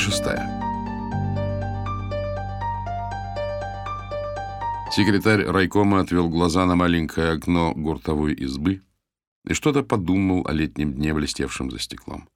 Шестая. Секретарь райкома отвел глаза на маленькое окно гуртовой избы и что-то подумал о летнем дне, блестевшем за стеклом.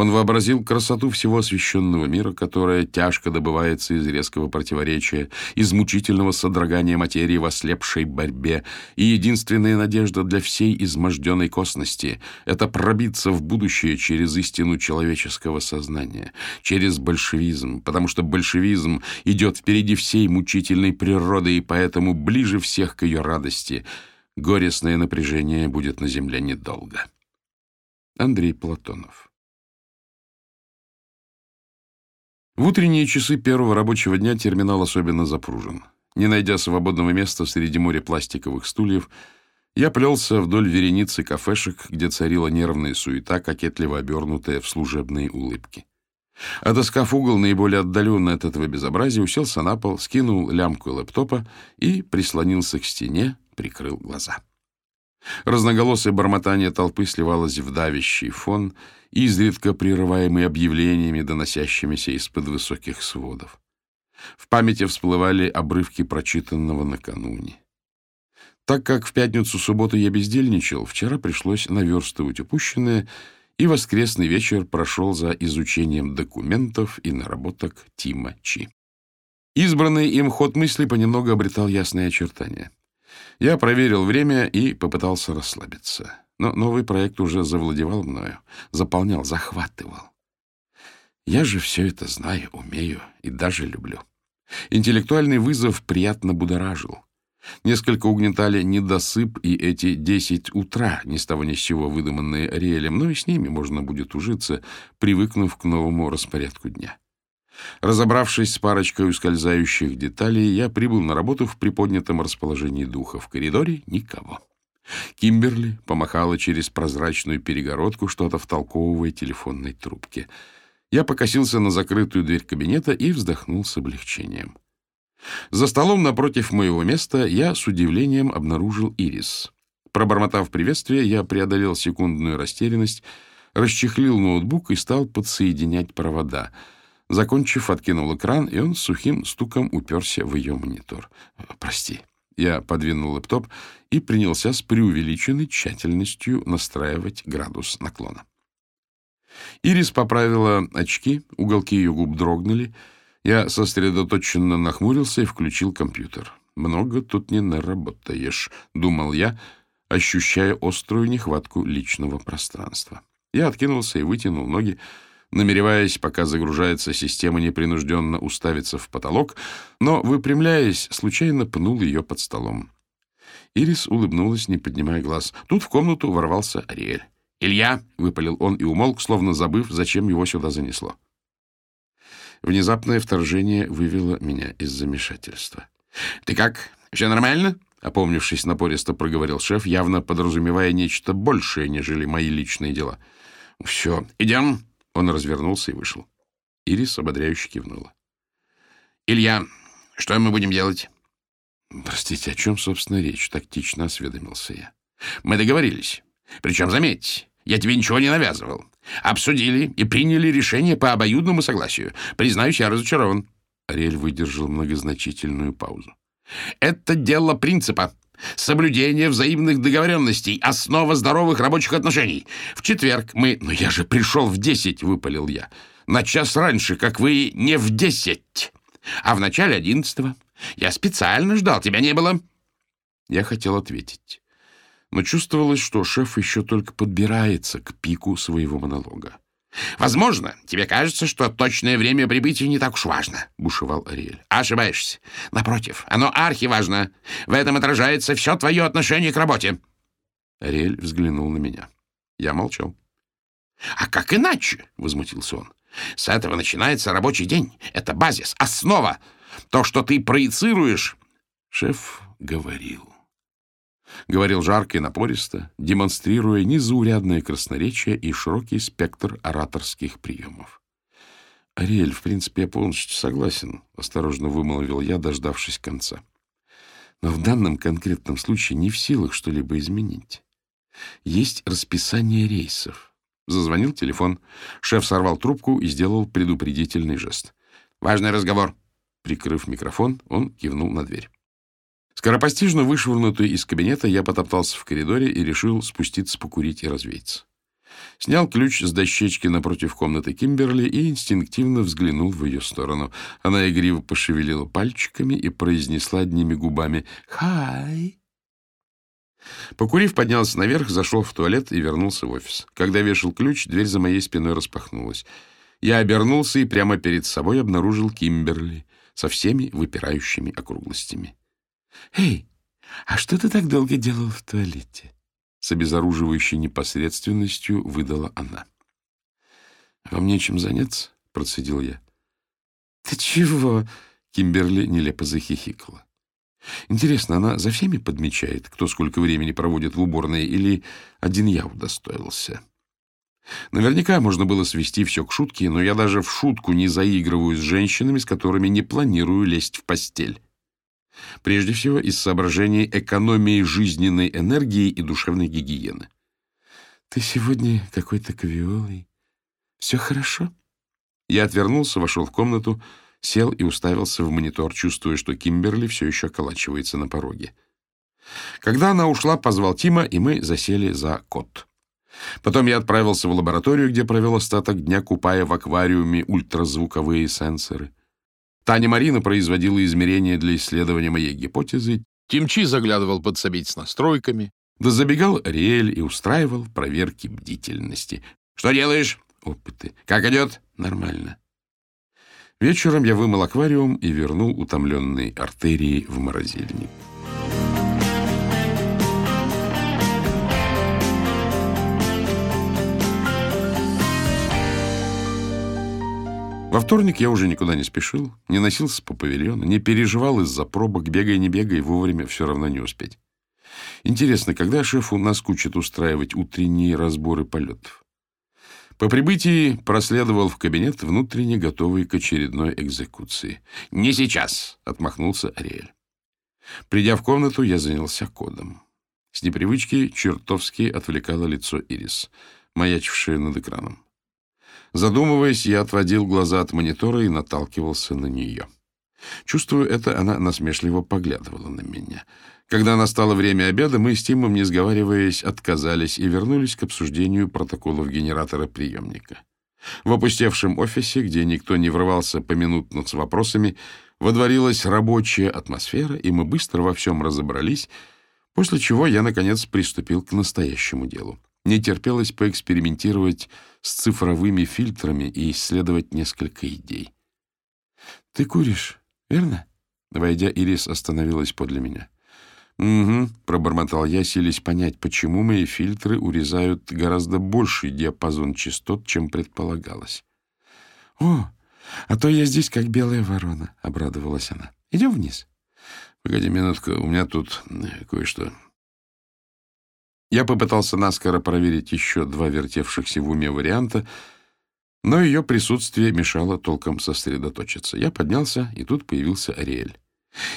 Он вообразил красоту всего освященного мира, которая тяжко добывается из резкого противоречия, из мучительного содрогания материи в ослепшей борьбе, и единственная надежда для всей изможденной косности — это пробиться в будущее через истину человеческого сознания, через большевизм, потому что большевизм идет впереди всей мучительной природы и поэтому ближе всех к ее радости. Горестное напряжение будет на земле недолго. Андрей Платонов В утренние часы первого рабочего дня терминал особенно запружен. Не найдя свободного места среди моря пластиковых стульев, я плелся вдоль вереницы кафешек, где царила нервная суета, кокетливо обернутая в служебные улыбки. Отыскав угол, наиболее отдаленный от этого безобразия, уселся на пол, скинул лямку лэптопа и прислонился к стене, прикрыл глаза. Разноголосое бормотание толпы сливалось в давящий фон, изредка прерываемый объявлениями, доносящимися из-под высоких сводов. В памяти всплывали обрывки прочитанного накануне. Так как в пятницу-субботу я бездельничал, вчера пришлось наверстывать упущенное, и воскресный вечер прошел за изучением документов и наработок Тима Чи. Избранный им ход мысли понемногу обретал ясные очертания. Я проверил время и попытался расслабиться. Но новый проект уже завладевал мною, заполнял, захватывал. Я же все это знаю, умею и даже люблю. Интеллектуальный вызов приятно будоражил. Несколько угнетали недосып и эти десять утра, ни с того ни с сего выдуманные Ариэлем, но и с ними можно будет ужиться, привыкнув к новому распорядку дня. Разобравшись с парочкой ускользающих деталей, я прибыл на работу в приподнятом расположении духа. В коридоре никого. Кимберли помахала через прозрачную перегородку, что-то втолковывая телефонной трубке. Я покосился на закрытую дверь кабинета и вздохнул с облегчением. За столом напротив моего места я с удивлением обнаружил Ирис. Пробормотав приветствие, я преодолел секундную растерянность, расчехлил ноутбук и стал подсоединять провода — Закончив, откинул экран, и он с сухим стуком уперся в ее монитор. «Прости». Я подвинул лэптоп и принялся с преувеличенной тщательностью настраивать градус наклона. Ирис поправила очки, уголки ее губ дрогнули. Я сосредоточенно нахмурился и включил компьютер. «Много тут не наработаешь», — думал я, ощущая острую нехватку личного пространства. Я откинулся и вытянул ноги, намереваясь, пока загружается система, непринужденно уставиться в потолок, но, выпрямляясь, случайно пнул ее под столом. Ирис улыбнулась, не поднимая глаз. Тут в комнату ворвался Ариэль. «Илья!» — выпалил он и умолк, словно забыв, зачем его сюда занесло. Внезапное вторжение вывело меня из замешательства. «Ты как? Все нормально?» — опомнившись напористо, проговорил шеф, явно подразумевая нечто большее, нежели мои личные дела. «Все, идем!» Он развернулся и вышел. Ирис ободряюще кивнула. «Илья, что мы будем делать?» «Простите, о чем, собственно, речь?» — тактично осведомился я. «Мы договорились. Причем, заметьте, я тебе ничего не навязывал. Обсудили и приняли решение по обоюдному согласию. Признаюсь, я разочарован». Ариэль выдержал многозначительную паузу. «Это дело принципа. Соблюдение взаимных договоренностей — основа здоровых рабочих отношений. В четверг мы... Но я же пришел в десять, — выпалил я. На час раньше, как вы не в десять, а в начале одиннадцатого. Я специально ждал, тебя не было. Я хотел ответить, но чувствовалось, что шеф еще только подбирается к пику своего монолога. «Возможно, тебе кажется, что точное время прибытия не так уж важно», — бушевал Ариэль. «Ошибаешься. Напротив, оно архиважно. В этом отражается все твое отношение к работе». Ариэль взглянул на меня. Я молчал. «А как иначе?» — возмутился он. «С этого начинается рабочий день. Это базис, основа. То, что ты проецируешь...» Шеф говорил. Говорил жарко и напористо, демонстрируя незаурядное красноречие и широкий спектр ораторских приемов. «Ариэль, в принципе, я полностью согласен», — осторожно вымолвил я, дождавшись конца. «Но в данном конкретном случае не в силах что-либо изменить. Есть расписание рейсов. Зазвонил телефон. Шеф сорвал трубку и сделал предупредительный жест. «Важный разговор». Прикрыв микрофон, он кивнул на дверь. Скоропостижно вышвырнутый из кабинета, я потоптался в коридоре и решил спуститься покурить и развеяться. Снял ключ с дощечки напротив комнаты Кимберли и инстинктивно взглянул в ее сторону. Она игриво пошевелила пальчиками и произнесла одними губами «Хай!». Покурив, поднялся наверх, зашел в туалет и вернулся в офис. Когда вешал ключ, дверь за моей спиной распахнулась. Я обернулся и прямо перед собой обнаружил Кимберли со всеми выпирающими округлостями. «Эй, а что ты так долго делал в туалете?» С обезоруживающей непосредственностью выдала она. «Вам нечем заняться?» — процедил я. «Ты чего?» — Кимберли нелепо захихикала. «Интересно, она за всеми подмечает, кто сколько времени проводит в уборной, или один я удостоился?» Наверняка можно было свести все к шутке, но я даже в шутку не заигрываю с женщинами, с которыми не планирую лезть в постель. Прежде всего, из соображений экономии жизненной энергии и душевной гигиены. «Ты сегодня какой-то квиолый. Все хорошо?» Я отвернулся, вошел в комнату, сел и уставился в монитор, чувствуя, что Кимберли все еще околачивается на пороге. Когда она ушла, позвал Тима, и мы засели за кот. Потом я отправился в лабораторию, где провел остаток дня, купая в аквариуме ультразвуковые сенсоры. Таня Марина производила измерения для исследования моей гипотезы, Тимчи заглядывал подсобить с настройками, да забегал Риэль и устраивал проверки бдительности. «Что делаешь?» «Опыты». «Как идет?» «Нормально». Вечером я вымыл аквариум и вернул утомленные артерии в морозильник. Во вторник я уже никуда не спешил, не носился по павильону, не переживал из-за пробок, бегай, не бегай, вовремя все равно не успеть. Интересно, когда шефу наскучит устраивать утренние разборы полетов? По прибытии проследовал в кабинет, внутренне готовый к очередной экзекуции. «Не сейчас!» — отмахнулся Ариэль. Придя в комнату, я занялся кодом. С непривычки чертовски отвлекало лицо Ирис, маячившее над экраном. Задумываясь, я отводил глаза от монитора и наталкивался на нее. Чувствую это, она насмешливо поглядывала на меня. Когда настало время обеда, мы с Тимом, не сговариваясь, отказались и вернулись к обсуждению протоколов генератора приемника. В опустевшем офисе, где никто не врывался поминутно с вопросами, водворилась рабочая атмосфера, и мы быстро во всем разобрались, после чего я, наконец, приступил к настоящему делу. Не терпелось поэкспериментировать с цифровыми фильтрами и исследовать несколько идей. «Ты куришь, верно?» Войдя, Ирис остановилась подле меня. «Угу», — пробормотал я, силясь понять, почему мои фильтры урезают гораздо больший диапазон частот, чем предполагалось. «О, а то я здесь как белая ворона», — обрадовалась она. «Идем вниз». «Погоди минутку, у меня тут кое-что». Я попытался наскоро проверить еще два вертевшихся в уме варианта, но ее присутствие мешало толком сосредоточиться. Я поднялся, и тут появился Ариэль.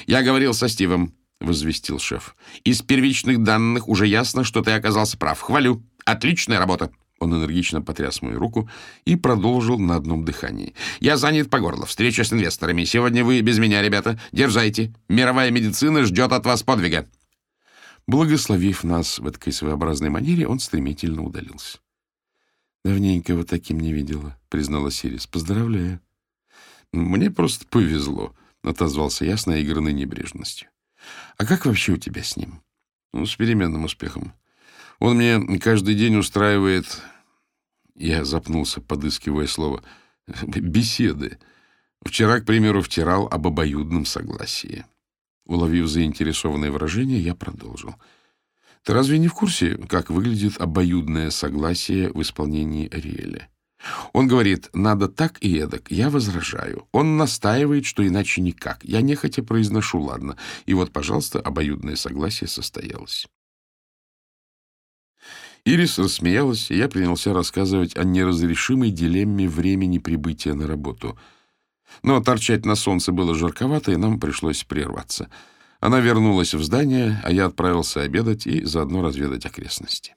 «Я говорил со Стивом», — возвестил шеф. «Из первичных данных уже ясно, что ты оказался прав. Хвалю. Отличная работа». Он энергично потряс мою руку и продолжил на одном дыхании. «Я занят по горло. Встреча с инвесторами. Сегодня вы без меня, ребята. Дерзайте. Мировая медицина ждет от вас подвига». Благословив нас в этой своеобразной манере, он стремительно удалился. «Давненько вот таким не видела», — признала Сирис. «Поздравляю». «Мне просто повезло», — отозвался я с наигранной небрежностью. «А как вообще у тебя с ним?» «Ну, с переменным успехом. Он мне каждый день устраивает...» Я запнулся, подыскивая слово. «Беседы. Вчера, к примеру, втирал об обоюдном согласии». Уловив заинтересованное выражение, я продолжил. Ты разве не в курсе, как выглядит обоюдное согласие в исполнении Ариэля? Он говорит, надо так и эдак. Я возражаю. Он настаивает, что иначе никак. Я нехотя произношу, ладно. И вот, пожалуйста, обоюдное согласие состоялось. Ирис рассмеялась, и я принялся рассказывать о неразрешимой дилемме времени прибытия на работу — но торчать на солнце было жарковато, и нам пришлось прерваться. Она вернулась в здание, а я отправился обедать и заодно разведать окрестности.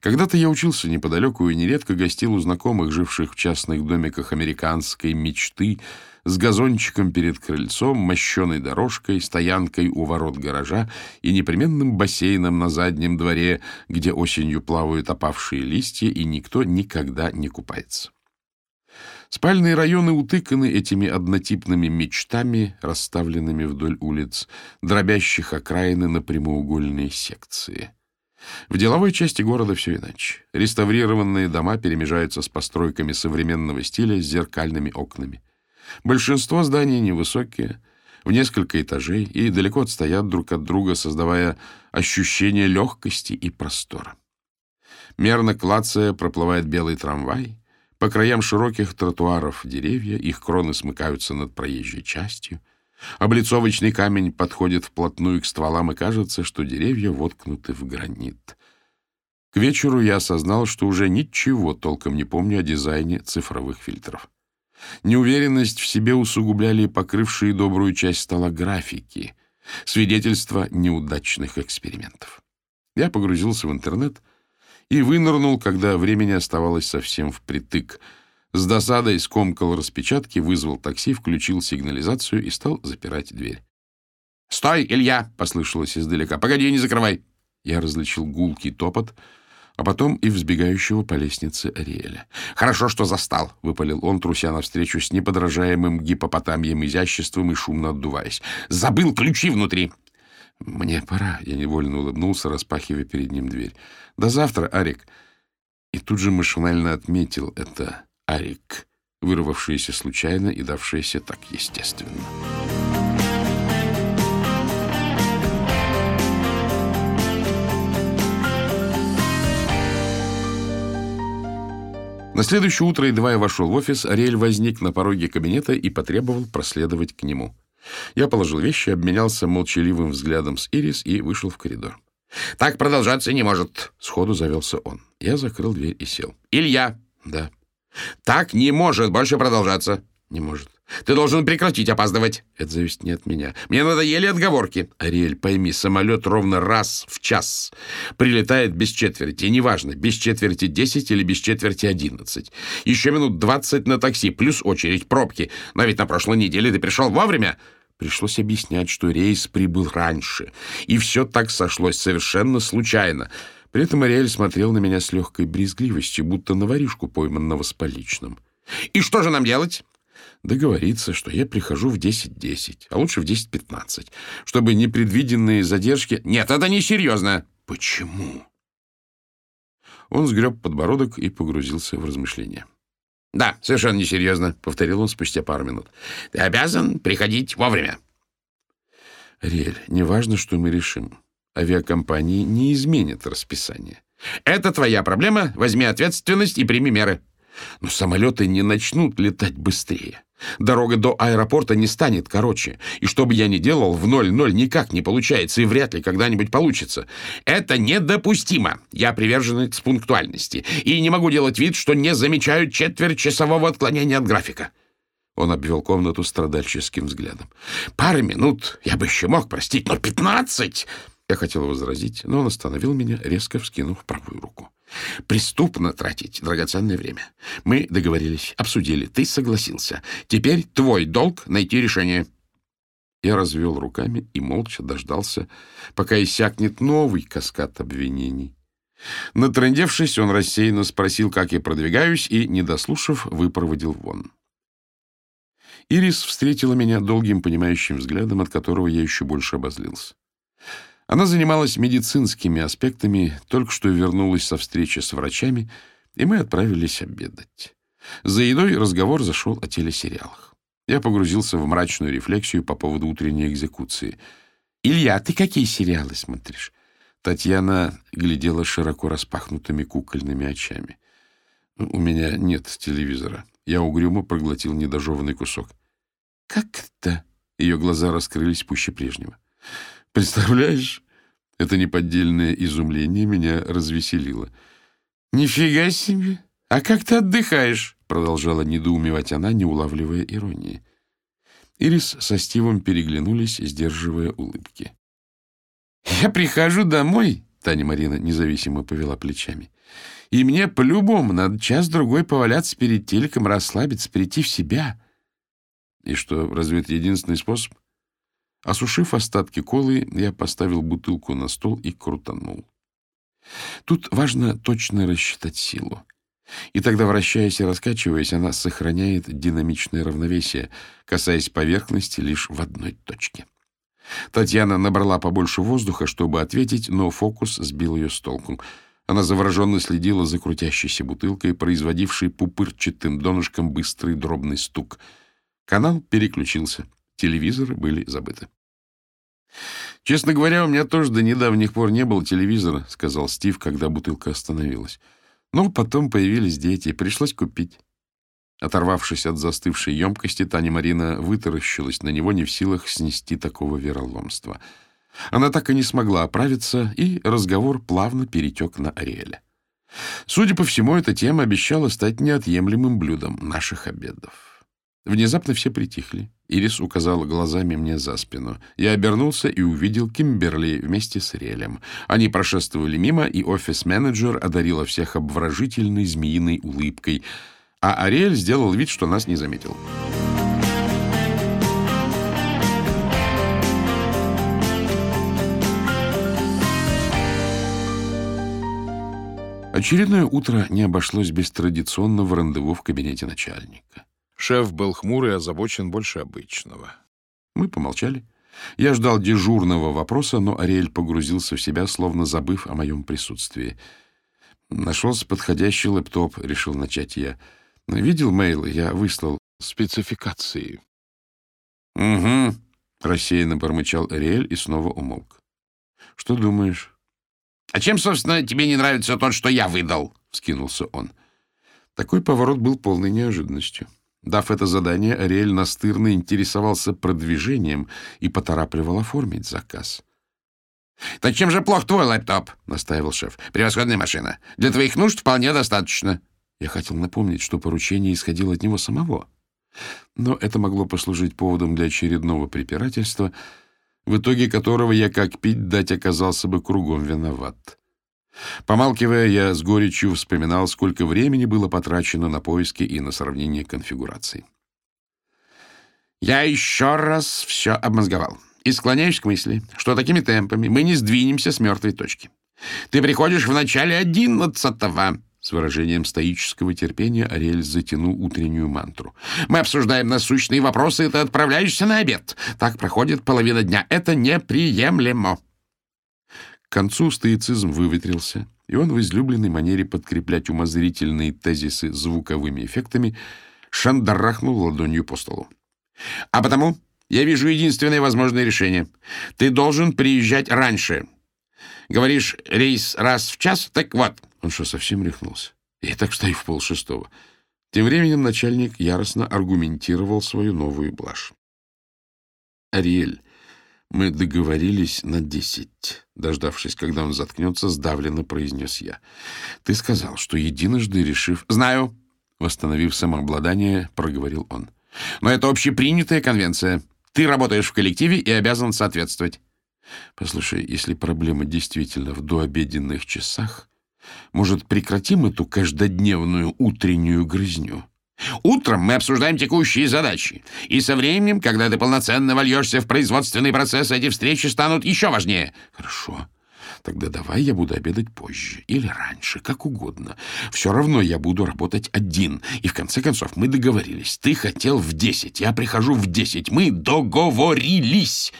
Когда-то я учился неподалеку и нередко гостил у знакомых, живших в частных домиках американской мечты, с газончиком перед крыльцом, мощеной дорожкой, стоянкой у ворот гаража и непременным бассейном на заднем дворе, где осенью плавают опавшие листья, и никто никогда не купается. Спальные районы утыканы этими однотипными мечтами, расставленными вдоль улиц, дробящих окраины на прямоугольные секции. В деловой части города все иначе. Реставрированные дома перемежаются с постройками современного стиля с зеркальными окнами. Большинство зданий невысокие, в несколько этажей и далеко отстоят друг от друга, создавая ощущение легкости и простора. Мерно клацая проплывает белый трамвай, по краям широких тротуаров деревья, их кроны смыкаются над проезжей частью, облицовочный камень подходит вплотную к стволам, и кажется, что деревья воткнуты в гранит. К вечеру я осознал, что уже ничего толком не помню о дизайне цифровых фильтров. Неуверенность в себе усугубляли покрывшие добрую часть стола графики, свидетельства неудачных экспериментов. Я погрузился в интернет и вынырнул, когда времени оставалось совсем впритык. С досадой скомкал распечатки, вызвал такси, включил сигнализацию и стал запирать дверь. «Стой, Илья!» — послышалось издалека. «Погоди, не закрывай!» Я различил гулкий топот — а потом и взбегающего по лестнице Ариэля. «Хорошо, что застал», — выпалил он, труся навстречу с неподражаемым гипопотамьем изяществом и шумно отдуваясь. «Забыл ключи внутри!» «Мне пора», — я невольно улыбнулся, распахивая перед ним дверь. «До завтра, Арик». И тут же машинально отметил это «Арик», вырвавшееся случайно и давшееся так естественно. На следующее утро, едва я вошел в офис, Ариэль возник на пороге кабинета и потребовал проследовать к нему. Я положил вещи, обменялся молчаливым взглядом с Ирис и вышел в коридор. «Так продолжаться не может», — сходу завелся он. Я закрыл дверь и сел. «Илья!» «Да». «Так не может больше продолжаться». «Не может». Ты должен прекратить опаздывать. Это зависит не от меня. Мне надоели отговорки. Ариэль, пойми, самолет ровно раз в час прилетает без четверти. Неважно, без четверти 10 или без четверти 11. Еще минут 20 на такси, плюс очередь, пробки. Но ведь на прошлой неделе ты пришел вовремя. Пришлось объяснять, что рейс прибыл раньше. И все так сошлось совершенно случайно. При этом Ариэль смотрел на меня с легкой брезгливостью, будто на воришку, пойманного с поличным. «И что же нам делать?» Договориться, что я прихожу в 10.10, а лучше в 10.15, чтобы непредвиденные задержки... Нет, это несерьезно. Почему? Он сгреб подбородок и погрузился в размышления. «Да, совершенно несерьезно», — повторил он спустя пару минут. «Ты обязан приходить вовремя». «Риэль, неважно, что мы решим. Авиакомпании не изменят расписание». «Это твоя проблема. Возьми ответственность и прими меры». «Но самолеты не начнут летать быстрее. Дорога до аэропорта не станет короче, и что бы я ни делал, в ноль-ноль никак не получается и вряд ли когда-нибудь получится. Это недопустимо. Я приверженец пунктуальности и не могу делать вид, что не замечаю четвертьчасового отклонения от графика. Он обвел комнату страдальческим взглядом. «Пары минут я бы еще мог простить, но пятнадцать!» Я хотел возразить, но он остановил меня, резко вскинув правую руку. Преступно тратить драгоценное время. Мы договорились, обсудили, ты согласился. Теперь твой долг — найти решение. Я развел руками и молча дождался, пока иссякнет новый каскад обвинений. Натрындевшись, он рассеянно спросил, как я продвигаюсь, и, не дослушав, выпроводил вон. Ирис встретила меня долгим понимающим взглядом, от которого я еще больше обозлился. Она занималась медицинскими аспектами, только что вернулась со встречи с врачами, и мы отправились обедать. За едой разговор зашел о телесериалах. Я погрузился в мрачную рефлексию по поводу утренней экзекуции. «Илья, ты какие сериалы смотришь?» Татьяна глядела широко распахнутыми кукольными очами. «У меня нет телевизора». Я угрюмо проглотил недожеванный кусок. «Как это?» Ее глаза раскрылись пуще прежнего. Представляешь? Это неподдельное изумление меня развеселило. «Нифига себе! А как ты отдыхаешь?» Продолжала недоумевать она, не улавливая иронии. Ирис со Стивом переглянулись, сдерживая улыбки. «Я прихожу домой, Таня Марина независимо повела плечами. И мне по-любому надо час-другой поваляться перед телеком, расслабиться, прийти в себя. И что, разве это единственный способ? Осушив остатки колы, я поставил бутылку на стол и крутанул. Тут важно точно рассчитать силу. И тогда, вращаясь и раскачиваясь, она сохраняет динамичное равновесие, касаясь поверхности лишь в одной точке. Татьяна набрала побольше воздуха, чтобы ответить, но фокус сбил ее с толку. Она завороженно следила за крутящейся бутылкой, производившей пупырчатым донышком быстрый дробный стук. Канал переключился. Телевизоры были забыты. «Честно говоря, у меня тоже до недавних пор не было телевизора», — сказал Стив, когда бутылка остановилась. «Но потом появились дети, пришлось купить». Оторвавшись от застывшей емкости, Таня Марина вытаращилась на него, не в силах снести такого вероломства. Она так и не смогла оправиться, и разговор плавно перетек на Ариэля. Судя по всему, эта тема обещала стать неотъемлемым блюдом наших обедов. Внезапно все притихли. Ирис указала глазами мне за спину. Я обернулся и увидел Кимберли вместе с Релем. Они прошествовали мимо, и офис-менеджер одарила всех обворожительной змеиной улыбкой, а Ариэль сделал вид, что нас не заметил. Очередное утро не обошлось без традиционного рандеву в кабинете начальника. Шеф был хмурый и озабочен больше обычного. Мы помолчали. Я ждал дежурного вопроса, но Ариэль погрузился в себя, словно забыв о моем присутствии. Нашелся подходящий лэптоп, решил начать я. Видел мейлы, я выслал спецификации. — Угу, — рассеянно промычал Ариэль и снова умолк. — Что думаешь? — А чем, собственно, тебе не нравится тот, что я выдал? — вскинулся он. Такой поворот был полной неожиданностью. — Дав это задание, Ариэль настырно интересовался продвижением и поторапливал оформить заказ. «Так чем же плох твой лэптоп?» — настаивал шеф. «Превосходная машина. Для твоих нужд вполне достаточно». Я хотел напомнить, что поручение исходило от него самого. Но это могло послужить поводом для очередного препирательства, в итоге которого я, как пить дать, оказался бы кругом виноват. Помалкивая, я с горечью вспоминал, сколько времени было потрачено на поиски и на сравнение конфигураций. Я еще раз все обмозговал и склоняюсь к мысли, что такими темпами мы не сдвинемся с мертвой точки. Ты приходишь в начале одиннадцатого. С выражением стоического терпения Ариэль затянул утреннюю мантру. «Мы обсуждаем насущные вопросы, и ты отправляешься на обед. Так проходит половина дня. Это неприемлемо». К концу стоицизм выветрился, и он в излюбленной манере подкреплять умозрительные тезисы звуковыми эффектами шандарахнул ладонью по столу. «А потому я вижу единственное возможное решение. Ты должен приезжать раньше. Говоришь, рейс раз в час? Так вот». Он что, совсем рехнулся? Я так стою в полшестого. Тем временем начальник яростно аргументировал свою новую блажь. «Ариэль, «Мы договорились на десять», — дождавшись, когда он заткнется, сдавленно произнес я. «Ты сказал, что единожды решив...» «Знаю», — восстановив самообладание, проговорил он. «Но это общепринятая конвенция. Ты работаешь в коллективе и обязан соответствовать». «Послушай, если проблема действительно в дообеденных часах, может, прекратим эту каждодневную утреннюю грызню?» Утром мы обсуждаем текущие задачи, и со временем, когда ты полноценно вольешься в производственный процесс, эти встречи станут еще важнее. Хорошо. Тогда давай я буду обедать позже или раньше, как угодно. Все равно я буду работать один. И в конце концов мы договорились. Ты хотел в десять, я прихожу в десять. Мы договорились.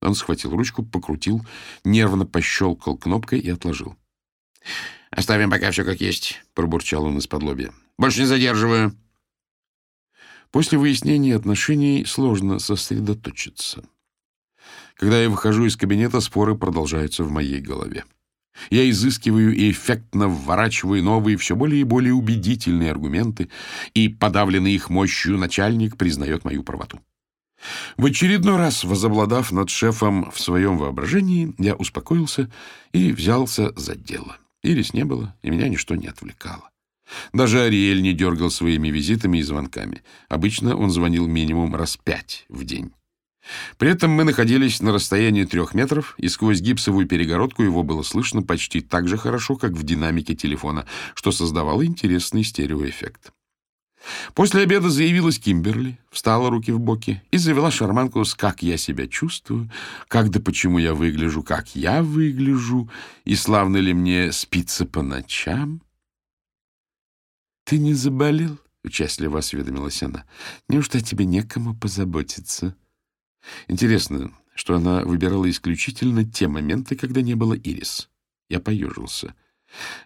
Он схватил ручку, покрутил, нервно пощелкал кнопкой и отложил. «Оставим пока все как есть», — пробурчал он из-под лобья. Больше не задерживаю. После выяснения отношений сложно сосредоточиться. Когда я выхожу из кабинета, споры продолжаются в моей голове. Я изыскиваю и эффектно вворачиваю новые, все более и более убедительные аргументы, и, подавленный их мощью, начальник признает мою правоту. В очередной раз, возобладав над шефом в своем воображении, я успокоился и взялся за дело. Ирис не было, и меня ничто не отвлекало. Даже Ариэль не дергал своими визитами и звонками. Обычно он звонил минимум раз пять в день. При этом мы находились на расстоянии трех метров, и сквозь гипсовую перегородку его было слышно почти так же хорошо, как в динамике телефона, что создавало интересный стереоэффект. После обеда заявилась Кимберли, встала руки в боки и завела шарманку с «как я себя чувствую», «как да почему я выгляжу, как я выгляжу» и «славно ли мне спится по ночам». «Ты не заболел?» — участливо осведомилась она. «Неужто о тебе некому позаботиться?» Интересно, что она выбирала исключительно те моменты, когда не было Ирис. Я поежился.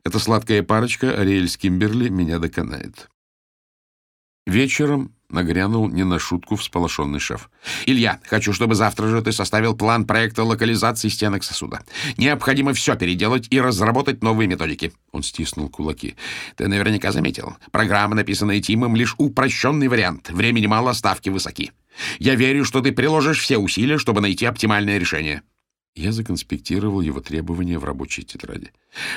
Эта сладкая парочка, Ариэль с Кимберли, меня доконает. Вечером нагрянул не на шутку всполошенный шеф. «Илья, хочу, чтобы завтра же ты составил план проекта локализации стенок сосуда. Необходимо все переделать и разработать новые методики». Он стиснул кулаки. «Ты наверняка заметил. Программа, написанная Тимом, лишь упрощенный вариант. Времени мало, ставки высоки. Я верю, что ты приложишь все усилия, чтобы найти оптимальное решение». Я законспектировал его требования в рабочей тетради.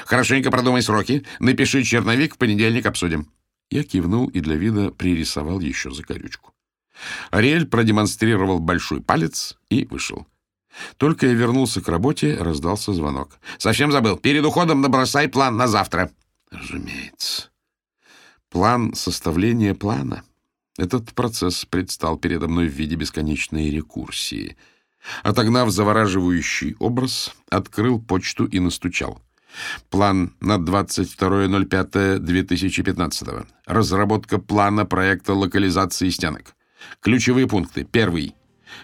«Хорошенько продумай сроки. Напиши черновик, в понедельник обсудим». Я кивнул и для вида пририсовал еще закорючку. Ариэль продемонстрировал большой палец и вышел. Только я вернулся к работе, раздался звонок. «Совсем забыл. Перед уходом набросай план на завтра». «Разумеется. План составления плана». Этот процесс предстал передо мной в виде бесконечной рекурсии. Отогнав завораживающий образ, открыл почту и настучал. План на 22.05.2015. Разработка плана проекта локализации стенок. Ключевые пункты. Первый.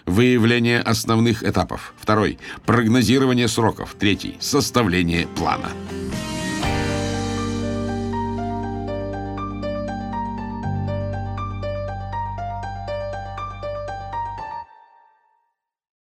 Выявление основных этапов. Второй. Прогнозирование сроков. Третий. Составление плана.